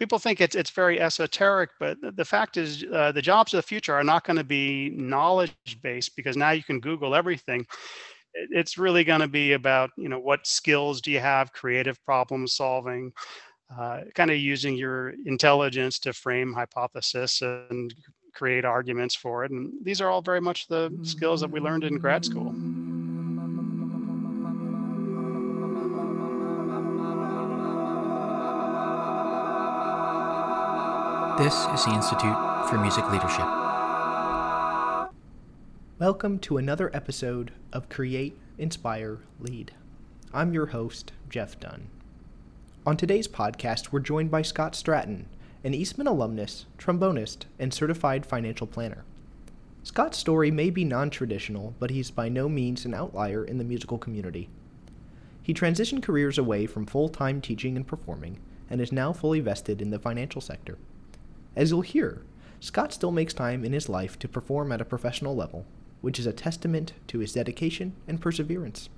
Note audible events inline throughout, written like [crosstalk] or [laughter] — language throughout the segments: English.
people think it's it's very esoteric, but the fact is, uh, the jobs of the future are not going to be knowledge based because now you can Google everything. It's really going to be about you know what skills do you have, creative problem solving, uh, kind of using your intelligence to frame hypothesis and create arguments for it. And these are all very much the skills that we learned in grad school. This is the Institute for Music Leadership. Welcome to another episode of Create, Inspire, Lead. I'm your host, Jeff Dunn. On today's podcast, we're joined by Scott Stratton, an Eastman alumnus, trombonist, and certified financial planner. Scott's story may be non traditional, but he's by no means an outlier in the musical community. He transitioned careers away from full time teaching and performing and is now fully vested in the financial sector. As you'll hear, Scott still makes time in his life to perform at a professional level, which is a testament to his dedication and perseverance.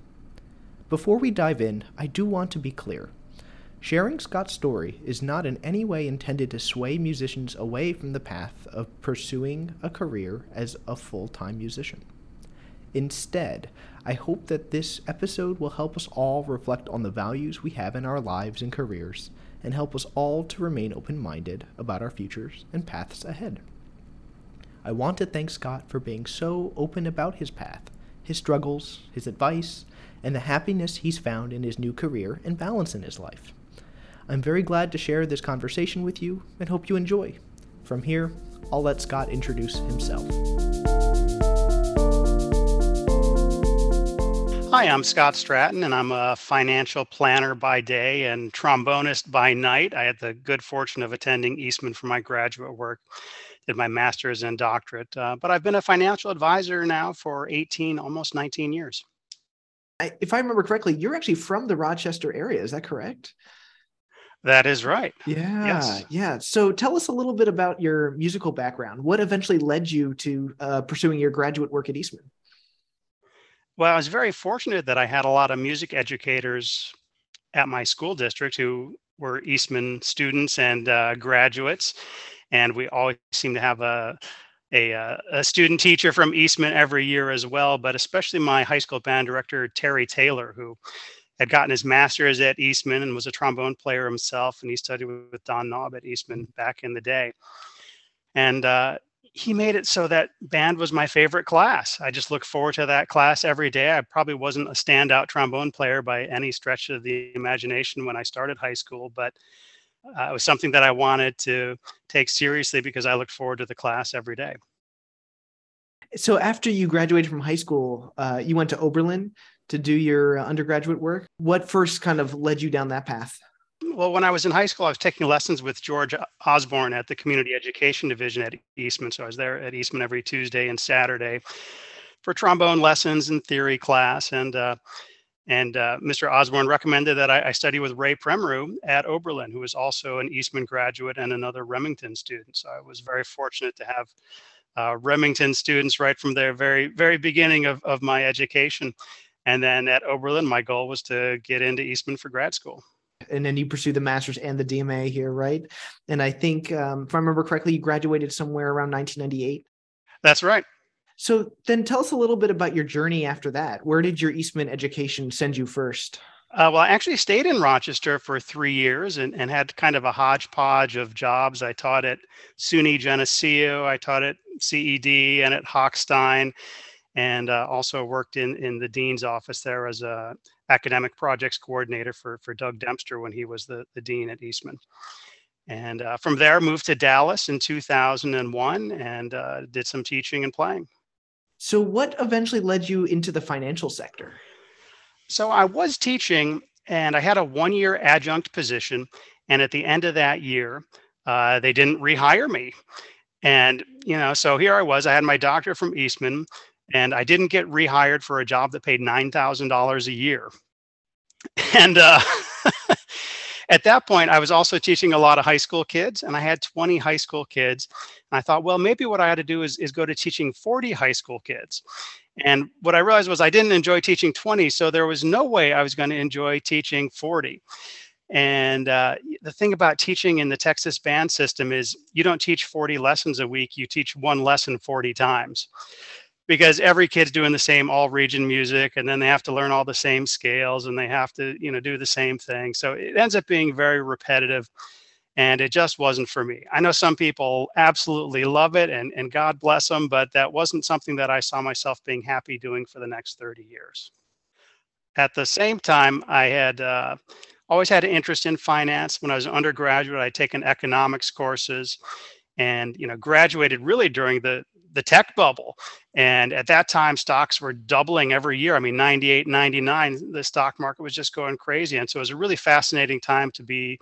Before we dive in, I do want to be clear. Sharing Scott's story is not in any way intended to sway musicians away from the path of pursuing a career as a full time musician. Instead, I hope that this episode will help us all reflect on the values we have in our lives and careers and help us all to remain open minded about our futures and paths ahead. I want to thank Scott for being so open about his path, his struggles, his advice, and the happiness he's found in his new career and balance in his life. I'm very glad to share this conversation with you and hope you enjoy. From here, I'll let Scott introduce himself. Hi, I'm Scott Stratton, and I'm a financial planner by day and trombonist by night. I had the good fortune of attending Eastman for my graduate work, did my master's and doctorate. Uh, but I've been a financial advisor now for 18, almost 19 years. I, if I remember correctly, you're actually from the Rochester area. Is that correct? That is right. Yeah. Yes. Yeah. So tell us a little bit about your musical background. What eventually led you to uh, pursuing your graduate work at Eastman? Well, I was very fortunate that I had a lot of music educators at my school district who were Eastman students and uh, graduates, and we always seem to have a, a uh, a student teacher from Eastman every year as well. But especially my high school band director Terry Taylor, who had gotten his master's at Eastman and was a trombone player himself, and he studied with Don Knaub at Eastman back in the day. And uh, he made it so that band was my favorite class. I just look forward to that class every day. I probably wasn't a standout trombone player by any stretch of the imagination when I started high school, but uh, it was something that I wanted to take seriously because I looked forward to the class every day. So after you graduated from high school, uh, you went to Oberlin to do your undergraduate work. What first kind of led you down that path? Well, when I was in high school, I was taking lessons with George Osborne at the Community Education Division at Eastman. So I was there at Eastman every Tuesday and Saturday for trombone lessons and theory class. And uh, and uh, Mr. Osborne recommended that I, I, study with Ray Premru at Oberlin, who was also an Eastman graduate and another Remington student. So I was very fortunate to have uh, Remington students right from their very very beginning of, of my education. And then at Oberlin, my goal was to get into Eastman for grad school and then you pursue the master's and the DMA here, right? And I think, um, if I remember correctly, you graduated somewhere around 1998. That's right. So then tell us a little bit about your journey after that. Where did your Eastman education send you first? Uh, well, I actually stayed in Rochester for three years and, and had kind of a hodgepodge of jobs. I taught at SUNY Geneseo, I taught at CED and at Hochstein, and uh, also worked in, in the dean's office there as a academic projects coordinator for, for Doug Dempster when he was the, the dean at Eastman. And uh, from there, moved to Dallas in 2001 and uh, did some teaching and playing. So, what eventually led you into the financial sector? So, I was teaching and I had a one year adjunct position. And at the end of that year, uh, they didn't rehire me. And, you know, so here I was, I had my doctor from Eastman, and I didn't get rehired for a job that paid $9,000 a year. [laughs] And uh, [laughs] at that point, I was also teaching a lot of high school kids, and I had 20 high school kids. And I thought, well, maybe what I had to do is, is go to teaching 40 high school kids. And what I realized was I didn't enjoy teaching 20, so there was no way I was going to enjoy teaching 40. And uh, the thing about teaching in the Texas band system is you don't teach 40 lessons a week, you teach one lesson 40 times because every kid's doing the same all region music and then they have to learn all the same scales and they have to you know do the same thing. So it ends up being very repetitive and it just wasn't for me. I know some people absolutely love it and, and god bless them but that wasn't something that i saw myself being happy doing for the next 30 years. At the same time i had uh, always had an interest in finance. When i was an undergraduate i'd taken economics courses and you know graduated really during the the tech bubble. And at that time stocks were doubling every year. I mean 98 99 the stock market was just going crazy. And so it was a really fascinating time to be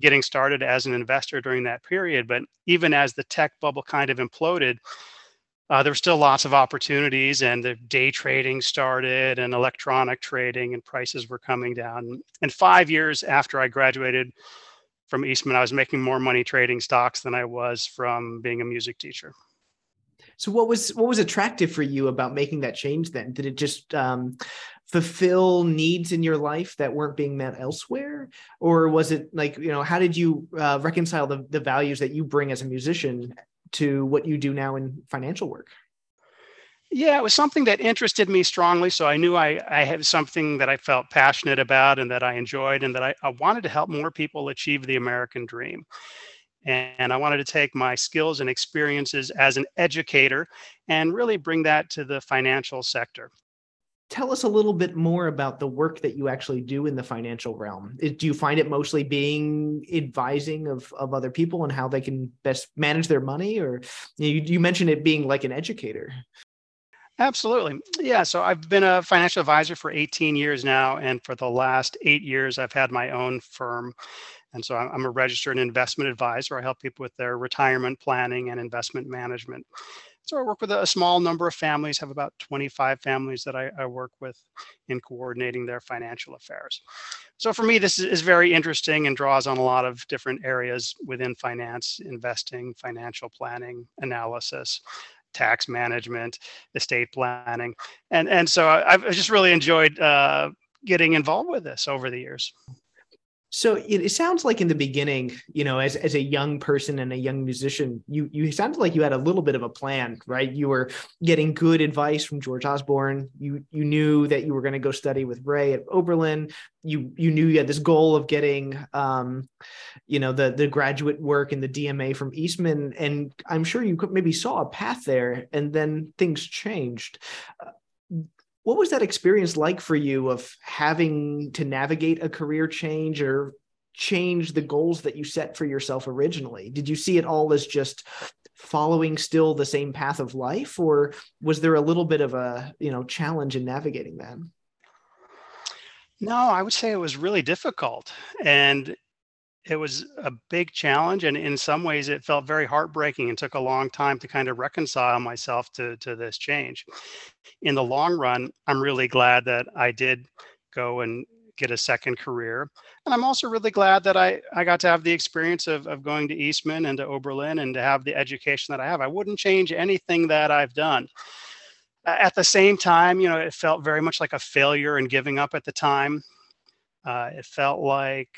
getting started as an investor during that period. But even as the tech bubble kind of imploded uh, there were still lots of opportunities and the day trading started and electronic trading and prices were coming down. And five years after i graduated from eastman i was making more money trading stocks than i was from being a music teacher so what was what was attractive for you about making that change then? Did it just um, fulfill needs in your life that weren't being met elsewhere, or was it like you know how did you uh, reconcile the the values that you bring as a musician to what you do now in financial work? Yeah, it was something that interested me strongly. So I knew I, I had something that I felt passionate about and that I enjoyed, and that I, I wanted to help more people achieve the American dream and I wanted to take my skills and experiences as an educator and really bring that to the financial sector. Tell us a little bit more about the work that you actually do in the financial realm. Do you find it mostly being advising of, of other people and how they can best manage their money? Or you, you mentioned it being like an educator. Absolutely. Yeah. So I've been a financial advisor for 18 years now. And for the last eight years, I've had my own firm. And so I'm a registered investment advisor. I help people with their retirement planning and investment management. So I work with a small number of families, have about 25 families that I, I work with in coordinating their financial affairs. So for me, this is very interesting and draws on a lot of different areas within finance, investing, financial planning, analysis, tax management, estate planning. And, and so I've just really enjoyed uh, getting involved with this over the years. So it, it, sounds like in the beginning, you know, as, as a young person and a young musician, you you sounded like you had a little bit of a plan, right? You were getting good advice from George Osborne. You you knew that you were going to go study with Ray at Oberlin. You you knew you had this goal of getting, um, you know, the the graduate work and the DMA from Eastman, and I'm sure you maybe saw a path there, and then things changed. What was that experience like for you of having to navigate a career change or change the goals that you set for yourself originally? Did you see it all as just following still the same path of life or was there a little bit of a, you know, challenge in navigating that? No, I would say it was really difficult. And it was a big challenge and in some ways it felt very heartbreaking and took a long time to kind of reconcile myself to to this change. In the long run i'm really glad that i did go and get a second career and i'm also really glad that i i got to have the experience of, of going to eastman and to oberlin and to have the education that i have. I wouldn't change anything that i've done. At the same time you know it felt very much like a failure and giving up at the time. Uh, it felt like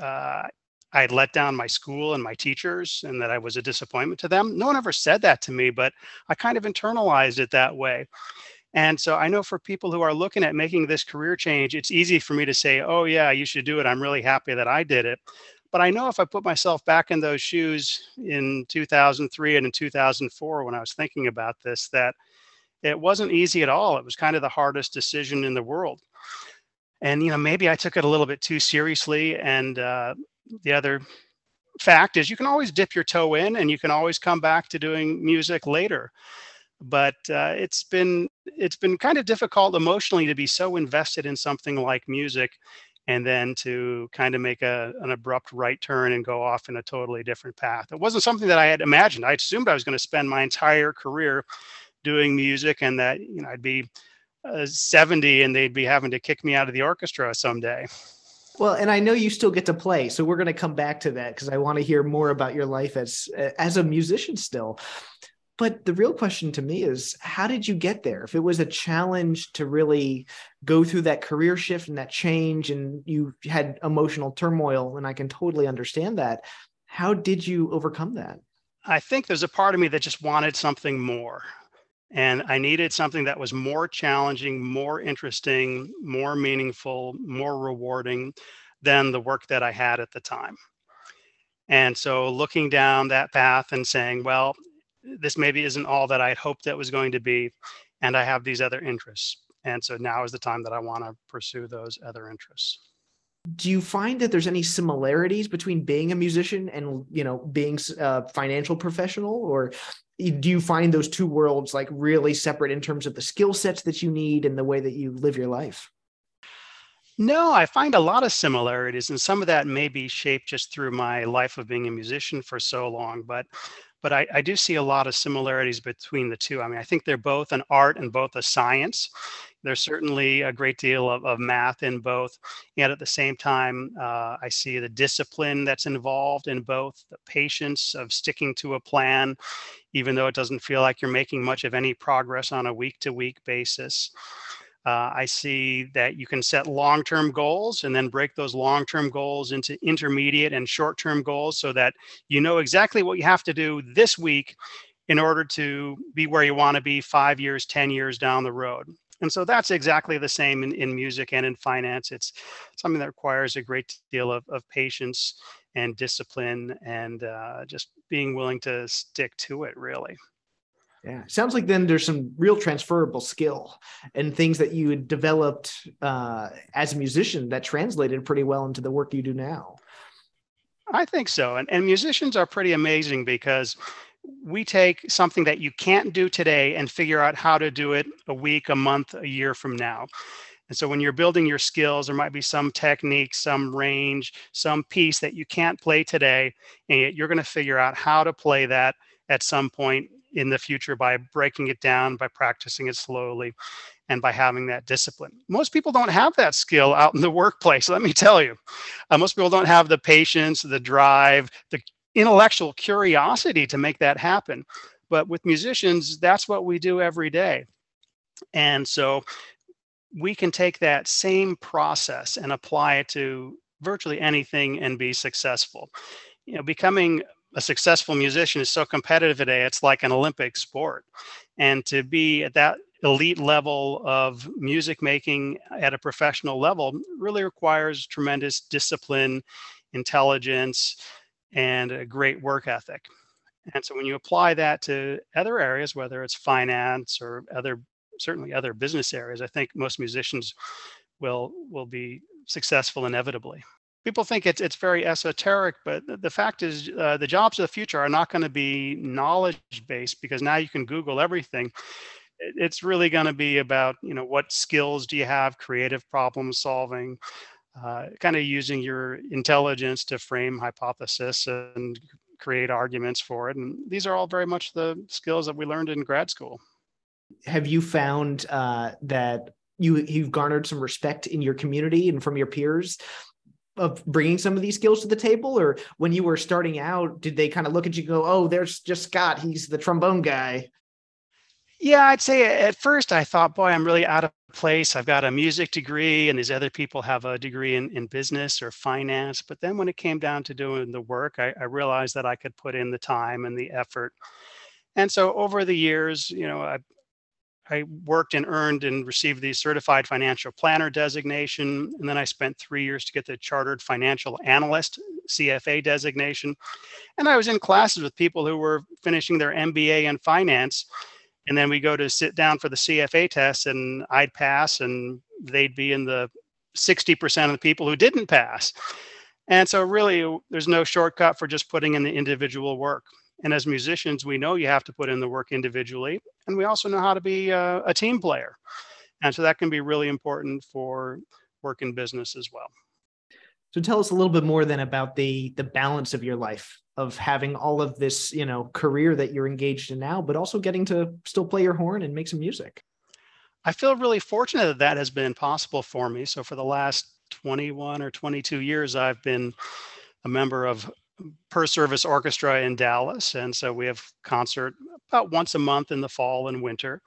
uh, I had let down my school and my teachers and that I was a disappointment to them. No one ever said that to me, but I kind of internalized it that way. And so I know for people who are looking at making this career change, it's easy for me to say, oh, yeah, you should do it. I'm really happy that I did it. But I know if I put myself back in those shoes in 2003 and in 2004, when I was thinking about this, that it wasn't easy at all. It was kind of the hardest decision in the world and you know maybe i took it a little bit too seriously. And uh, the other fact is you can always dip your toe in and you can always come back to doing music later. But uh, it's been it's been kind of difficult emotionally to be so invested in something like music and then to kind of make a, an abrupt right turn and go off in a totally different path. It wasn't something that i had imagined. I assumed i was going to spend my entire career doing music and that you know i'd be uh, 70 and they'd be having to kick me out of the orchestra someday. Well, and I know you still get to play, so we're going to come back to that because I want to hear more about your life as as a musician still. but the real question to me is how did you get there if it was a challenge to really go through that career shift and that change and you had emotional turmoil and i can totally understand that how did you overcome that i think there's a part of me that just wanted something more and i needed something that was more challenging more interesting more meaningful more rewarding than the work that i had at the time and so looking down that path and saying, well, this maybe isn't all that I hoped that was going to be, and I have these other interests. And so now is the time that I want to pursue those other interests. Do you find that there's any similarities between being a musician and you know being a financial professional, or do you find those two worlds like really separate in terms of the skill sets that you need and the way that you live your life? No, I find a lot of similarities, and some of that may be shaped just through my life of being a musician for so long. But but I, I, do see a lot of similarities between the two. I mean, I think they're both an art and both a science. There's certainly a great deal of, of math in both. And at the same time, uh, I see the discipline that's involved in both, the patience of sticking to a plan, even though it doesn't feel like you're making much of any progress on a week to week basis. Uh, I see that you can set long term goals and then break those long term goals into intermediate and short term goals so that you know exactly what you have to do this week in order to be where you want to be five years, 10 years down the road. And so that's exactly the same in, in music and in finance. It's something that requires a great deal of, of patience and discipline and uh, just being willing to stick to it, really. Yeah, sounds like then there's some real transferable skill and things that you had developed uh, as a musician that translated pretty well into the work you do now. I think so, and and musicians are pretty amazing because we take something that you can't do today and figure out how to do it a week, a month, a year from now. And so when you're building your skills, there might be some technique, some range, some piece that you can't play today, and yet you're going to figure out how to play that at some point in the future by breaking it down, by practicing it slowly, and by having that discipline. Most people don't have that skill out in the workplace, [laughs] let me tell you. Uh, most people don't have the patience, the drive, the intellectual curiosity to make that happen. But with musicians, that's what we do every day. And so we can take that same process and apply it to virtually anything and be successful. You know, becoming a successful musician is so competitive today it's like an olympic sport and to be at that elite level of music making at a professional level really requires tremendous discipline intelligence and a great work ethic and so when you apply that to other areas whether it's finance or other certainly other business areas i think most musicians will will be successful inevitably people think it's it's very esoteric, but the fact is, uh, the jobs of the future are not going to be knowledge based because now you can Google everything. It's really going to be about you know what skills do you have, creative problem solving, uh, kind of using your intelligence to frame hypothesis and create arguments for it. And these are all very much the skills that we learned in grad school. Have you found uh, that you you've garnered some respect in your community and from your peers of bringing some of these skills to the table or when you were starting out did they kind of look at you go oh there's just scott he's the trombone guy yeah i'd say at first i thought boy i'm really out of place i've got a music degree and these other people have a degree in, in business or finance but then when it came down to doing the work I, I realized that i could put in the time and the effort and so over the years you know I, I worked and earned and received the certified financial planner designation. And then I spent three years to get the chartered financial analyst CFA designation. And I was in classes with people who were finishing their MBA in finance. And then we go to sit down for the CFA test, and I'd pass, and they'd be in the 60% of the people who didn't pass. And so, really, there's no shortcut for just putting in the individual work. And as musicians, we know you have to put in the work individually, and we also know how to be a, a team player. And so that can be really important for work in business as well. So tell us a little bit more then about the the balance of your life of having all of this, you know, career that you're engaged in now, but also getting to still play your horn and make some music. I feel really fortunate that that has been possible for me. So for the last 21 or 22 years, I've been a member of per service orchestra in Dallas. And so we have concert about once a month in the fall and winter.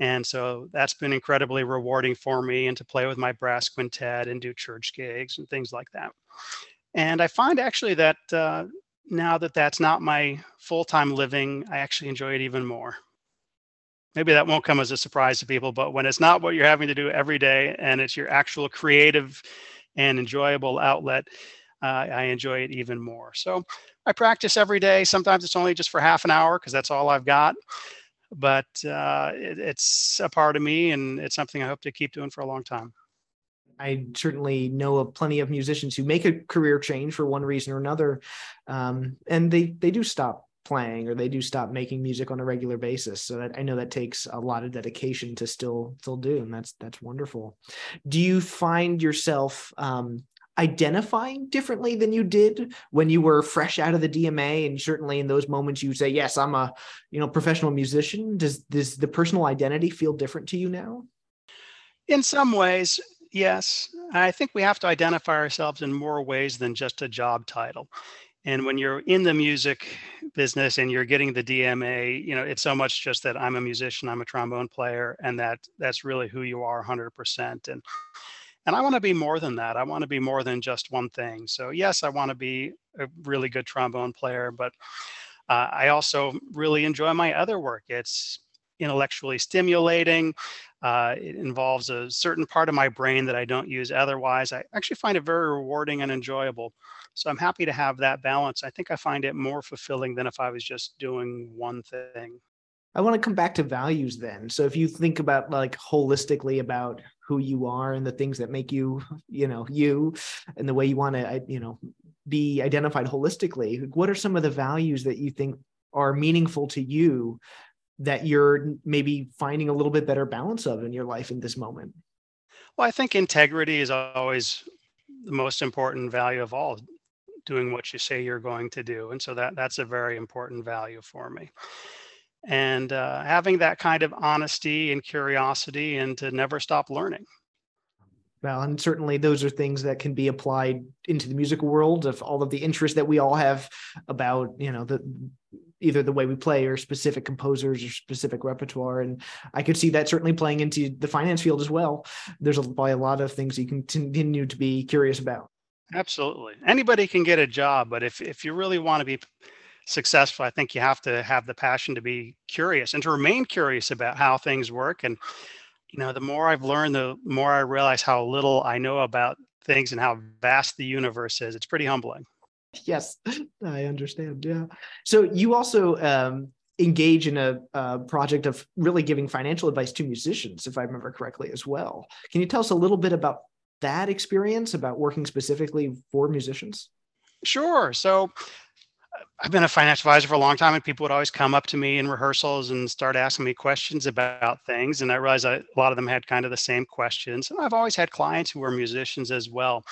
And so that's been incredibly rewarding for me and to play with my brass quintet and do church gigs and things like that. And I find actually that uh, now that that's not my full time living, I actually enjoy it even more. Maybe that won't come as a surprise to people, but when it's not what you're having to do every day and it's your actual creative and enjoyable outlet, uh, I enjoy it even more. So I practice every day. Sometimes it's only just for half an hour because that's all I've got. But uh, it, it's a part of me and it's something I hope to keep doing for a long time. I certainly know of plenty of musicians who make a career change for one reason or another, um, and they they do stop playing or they do stop making music on a regular basis. So that I know that takes a lot of dedication to still still do, and that's that's wonderful. Do you find yourself um, identifying differently than you did when you were fresh out of the DMA and certainly in those moments you say yes I'm a you know professional musician does does the personal identity feel different to you now in some ways yes I think we have to identify ourselves in more ways than just a job title and when you're in the music business and you're getting the DMA you know it's so much just that I'm a musician I'm a trombone player and that that's really who you are 100% and and I want to be more than that. I want to be more than just one thing. So, yes, I want to be a really good trombone player, but uh, I also really enjoy my other work. It's intellectually stimulating. Uh, it involves a certain part of my brain that I don't use otherwise. I actually find it very rewarding and enjoyable. So I'm happy to have that balance. I think I find it more fulfilling than if I was just doing one thing. I want to come back to values then. So if you think about like holistically about who you are and the things that make you, you know, you and the way you want to, you know, be identified holistically, what are some of the values that you think are meaningful to you that you're maybe finding a little bit better balance of in your life in this moment? Well, I think integrity is always the most important value of all doing what you say you're going to do and so that that's a very important value for me and uh, having that kind of honesty and curiosity and to never stop learning well and certainly those are things that can be applied into the music world of all of the interest that we all have about you know the either the way we play or specific composers or specific repertoire and i could see that certainly playing into the finance field as well there's a, probably a lot of things you can continue to be curious about absolutely anybody can get a job but if, if you really want to be successful, I think you have to have the passion to be curious and to remain curious about how things work. And, you know, the more I've learned, the more I realize how little I know about things and how vast the universe is. It's pretty humbling. [laughs] Yes, I understand. Yeah. So you also um, engage in a, a, project of really giving financial advice to musicians, if I remember correctly, as well. Can you tell us a little bit about that experience, about working specifically for musicians? Sure. So I've been a financial advisor for a long time, and people would always come up to me in rehearsals and start asking me questions about things. And I realized a lot of them had kind of the same questions. And I've always had clients who were musicians as well.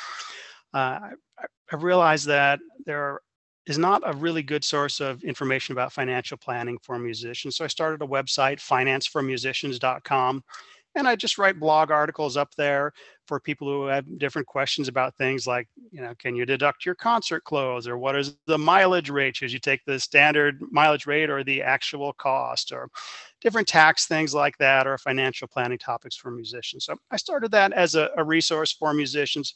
Uh, I, I realized that there is not a really good source of information about financial planning for musicians. So I started a website, financeformusicians.com, and I just write blog articles up there for people who have different questions about things like, you know, can you deduct your concert clothes or what is the mileage rate? Should you take the standard mileage rate or the actual cost or different tax things like that or financial planning topics for musicians. So I started that as a, a resource for musicians.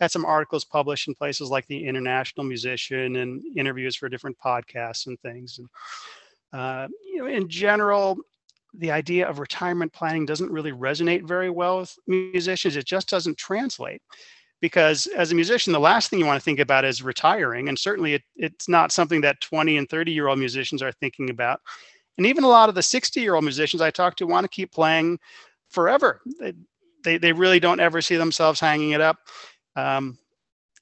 Had some articles published in places like the International Musician and interviews for different podcasts and things. And uh, you know, in general, the idea of retirement planning doesn't really resonate very well with musicians. It just doesn't translate because as a musician, the last thing you want to think about is retiring. And certainly it, it's not something that 20 and 30 year old musicians are thinking about. And even a lot of the 60 year old musicians I talk to want to keep playing forever. They, they, they really don't ever see themselves hanging it up. Um,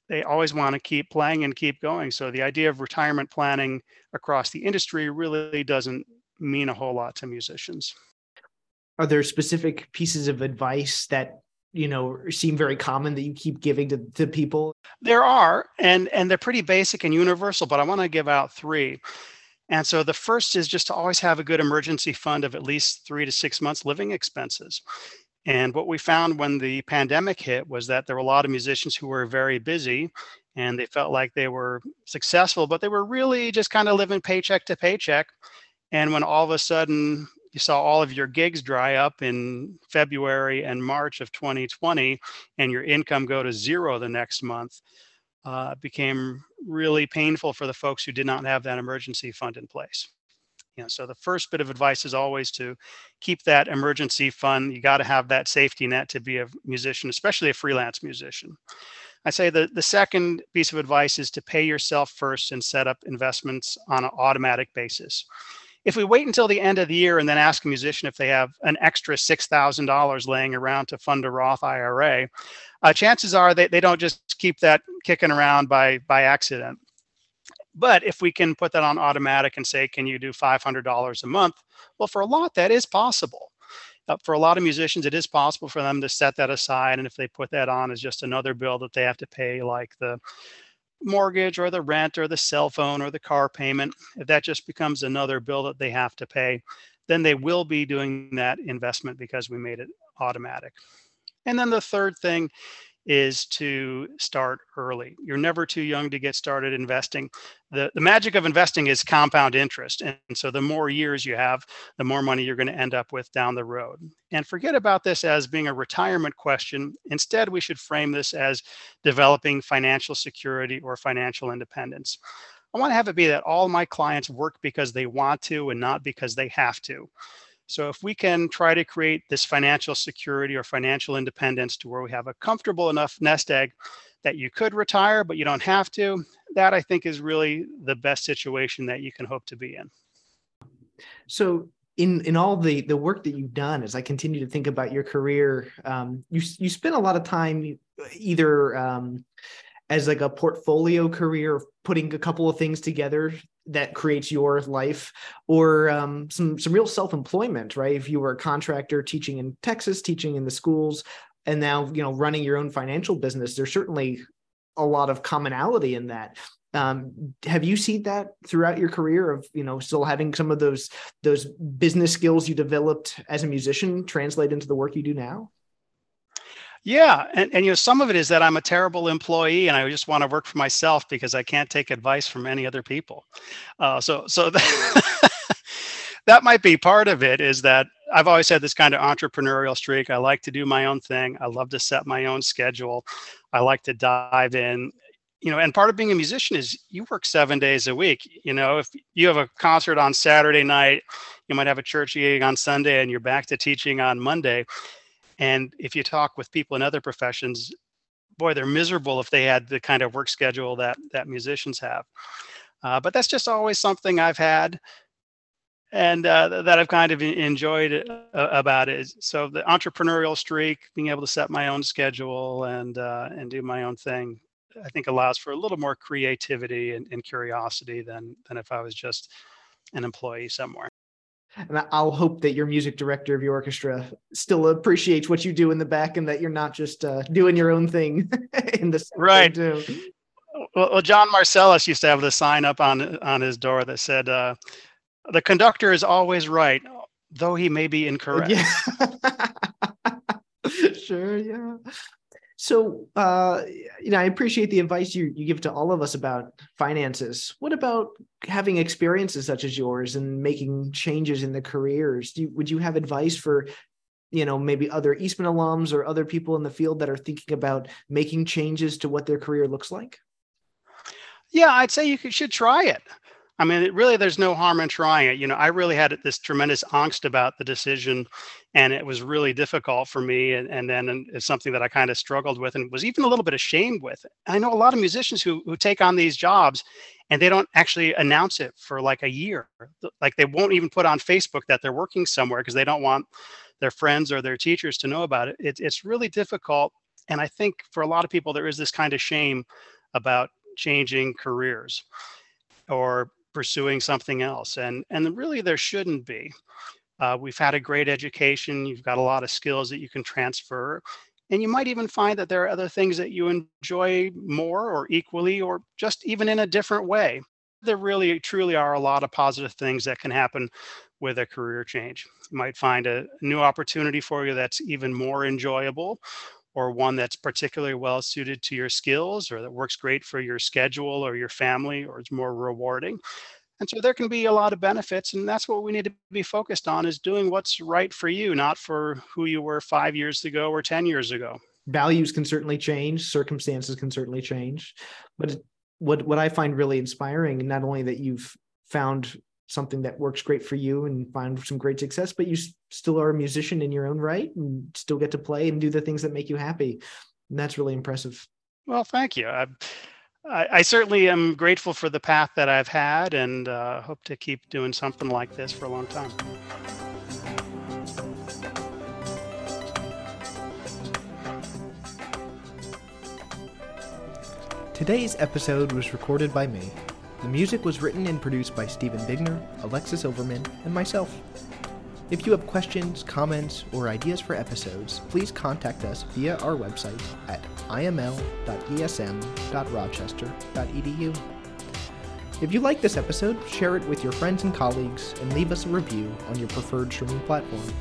they always want to keep playing and keep going. So the idea of retirement planning across the industry really doesn't mean a whole lot to musicians. Are there specific pieces of advice that you know seem very common that you keep giving to, to people? There are, and and they're pretty basic and universal, but I want to give out three. And so the first is just to always have a good emergency fund of at least three to six months living expenses. And what we found when the pandemic hit was that there were a lot of musicians who were very busy and they felt like they were successful, but they were really just kind of living paycheck to paycheck And when all of a sudden you saw all of your gigs dry up in February and March of 2020, and your income go to zero the next month, uh, became really painful for the folks who did not have that emergency fund in place. You know, so the first bit of advice is always to keep that emergency fund. You got to have that safety net to be a musician, especially a freelance musician. I say the, the second piece of advice is to pay yourself first and set up investments on an automatic basis. If we wait until the end of the year and then ask a musician if they have an extra $6,000 laying around to fund a Roth IRA, uh, chances are they, they don't just keep that kicking around by, by accident. But if we can put that on automatic and say, can you do $500 a month? Well, for a lot, that is possible. Uh, for a lot of musicians, it is possible for them to set that aside. And if they put that on as just another bill that they have to pay, like the mortgage or the rent or the cell phone or the car payment, if that just becomes another bill that they have to pay, then they will be doing that investment because we made it automatic. And then the third thing is to start early. You're never too young to get started investing. The, the magic of investing is compound interest. And so the more years you have, the more money you're going to end up with down the road. And forget about this as being a retirement question. Instead, we should frame this as developing financial security or financial independence. I want to have it be that all my clients work because they want to and not because they have to. So if we can try to create this financial security or financial independence to where we have a comfortable enough nest egg that you could retire, but you don't have to, that I think is really the best situation that you can hope to be in. So in in all the the work that you've done, as I continue to think about your career, um, you you spend a lot of time either um, as like a portfolio career, putting a couple of things together that creates your life or um, some some real self-employment right? If you were a contractor teaching in texas teaching in the schools and now you know running your own financial business there's certainly a lot of commonality in that. Um, have you seen that throughout your career of you know still having some of those those business skills you developed as a musician translate into the work you do now yeah, and, and you know some of it is that I'm a terrible employee and I just want to work for myself because I can't take advice from any other people. Uh, so so that, [laughs] that might be part of it. Is that I've always had this kind of entrepreneurial streak. I like to do my own thing. I love to set my own schedule. I like to dive in. You know, and part of being a musician is you work seven days a week. You know, if you have a concert on Saturday night, you might have a church gig on Sunday, and you're back to teaching on Monday and if you talk with people in other professions, boy, they're miserable if they had the kind of work schedule that that musicians have. Uh, but that's just always something I've had, and uh, that I've kind of enjoyed uh, about it. So the entrepreneurial streak, being able to set my own schedule and uh, and do my own thing, I think allows for a little more creativity and, and curiosity than than if I was just an employee somewhere and I'll hope that your music director of your orchestra still appreciates what you do in the back and that you're not just uh, doing your own thing [laughs] in the right. Too. Well, well, John Marcellus used to have the sign up on on his door that said, uh, "The conductor is always right, though he may be incorrect." Yeah. [laughs] sure. Yeah. So, uh, you know, I appreciate the advice you, you give to all of us about finances. What about having experiences such as yours and making changes in the careers? You, would you have advice for, you know, maybe other Eastman alums or other people in the field that are thinking about making changes to what their career looks like? Yeah, I'd say you should try it. I mean, really, there's no harm in trying it. You know, I really had this tremendous angst about the decision, and it was really difficult for me. And, and then it's something that I kind of struggled with and was even a little bit ashamed with. I know a lot of musicians who, who take on these jobs and they don't actually announce it for like a year. Like they won't even put on Facebook that they're working somewhere because they don't want their friends or their teachers to know about it. it. It's really difficult. And I think for a lot of people, there is this kind of shame about changing careers or pursuing something else. And, and really, there shouldn't be. Uh, we've had a great education. You've got a lot of skills that you can transfer. And you might even find that there are other things that you enjoy more or equally, or just even in a different way. There really, truly are a lot of positive things that can happen with a career change. You might find a new opportunity for you that's even more enjoyable, or one that's particularly well suited to your skills or that works great for your schedule or your family or it's more rewarding. And so there can be a lot of benefits, and that's what we need to be focused on: is doing what's right for you, not for who you were five years ago or ten years ago. Values can certainly change, circumstances can certainly change, but what what I find really inspiring, not only that you've found something that works great for you and find some great success, but you still are a musician in your own right and still get to play and do the things that make you happy. And that's really impressive. Well, thank you. I, I, I certainly am grateful for the path that I've had and uh, hope to keep doing something like this for a long time. Today's episode was recorded by me. The music was written and produced by Stephen Bigner, Alexis Overman, and myself. If you have questions, comments, or ideas for episodes, please contact us via our website at iml.esm.rochester.edu. If you like this episode, share it with your friends and colleagues and leave us a review on your preferred streaming platform.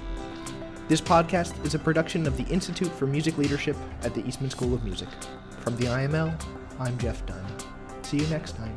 This podcast is a production of the Institute for Music Leadership at the Eastman School of Music. From the IML, I'm Jeff Dunn. See you next time.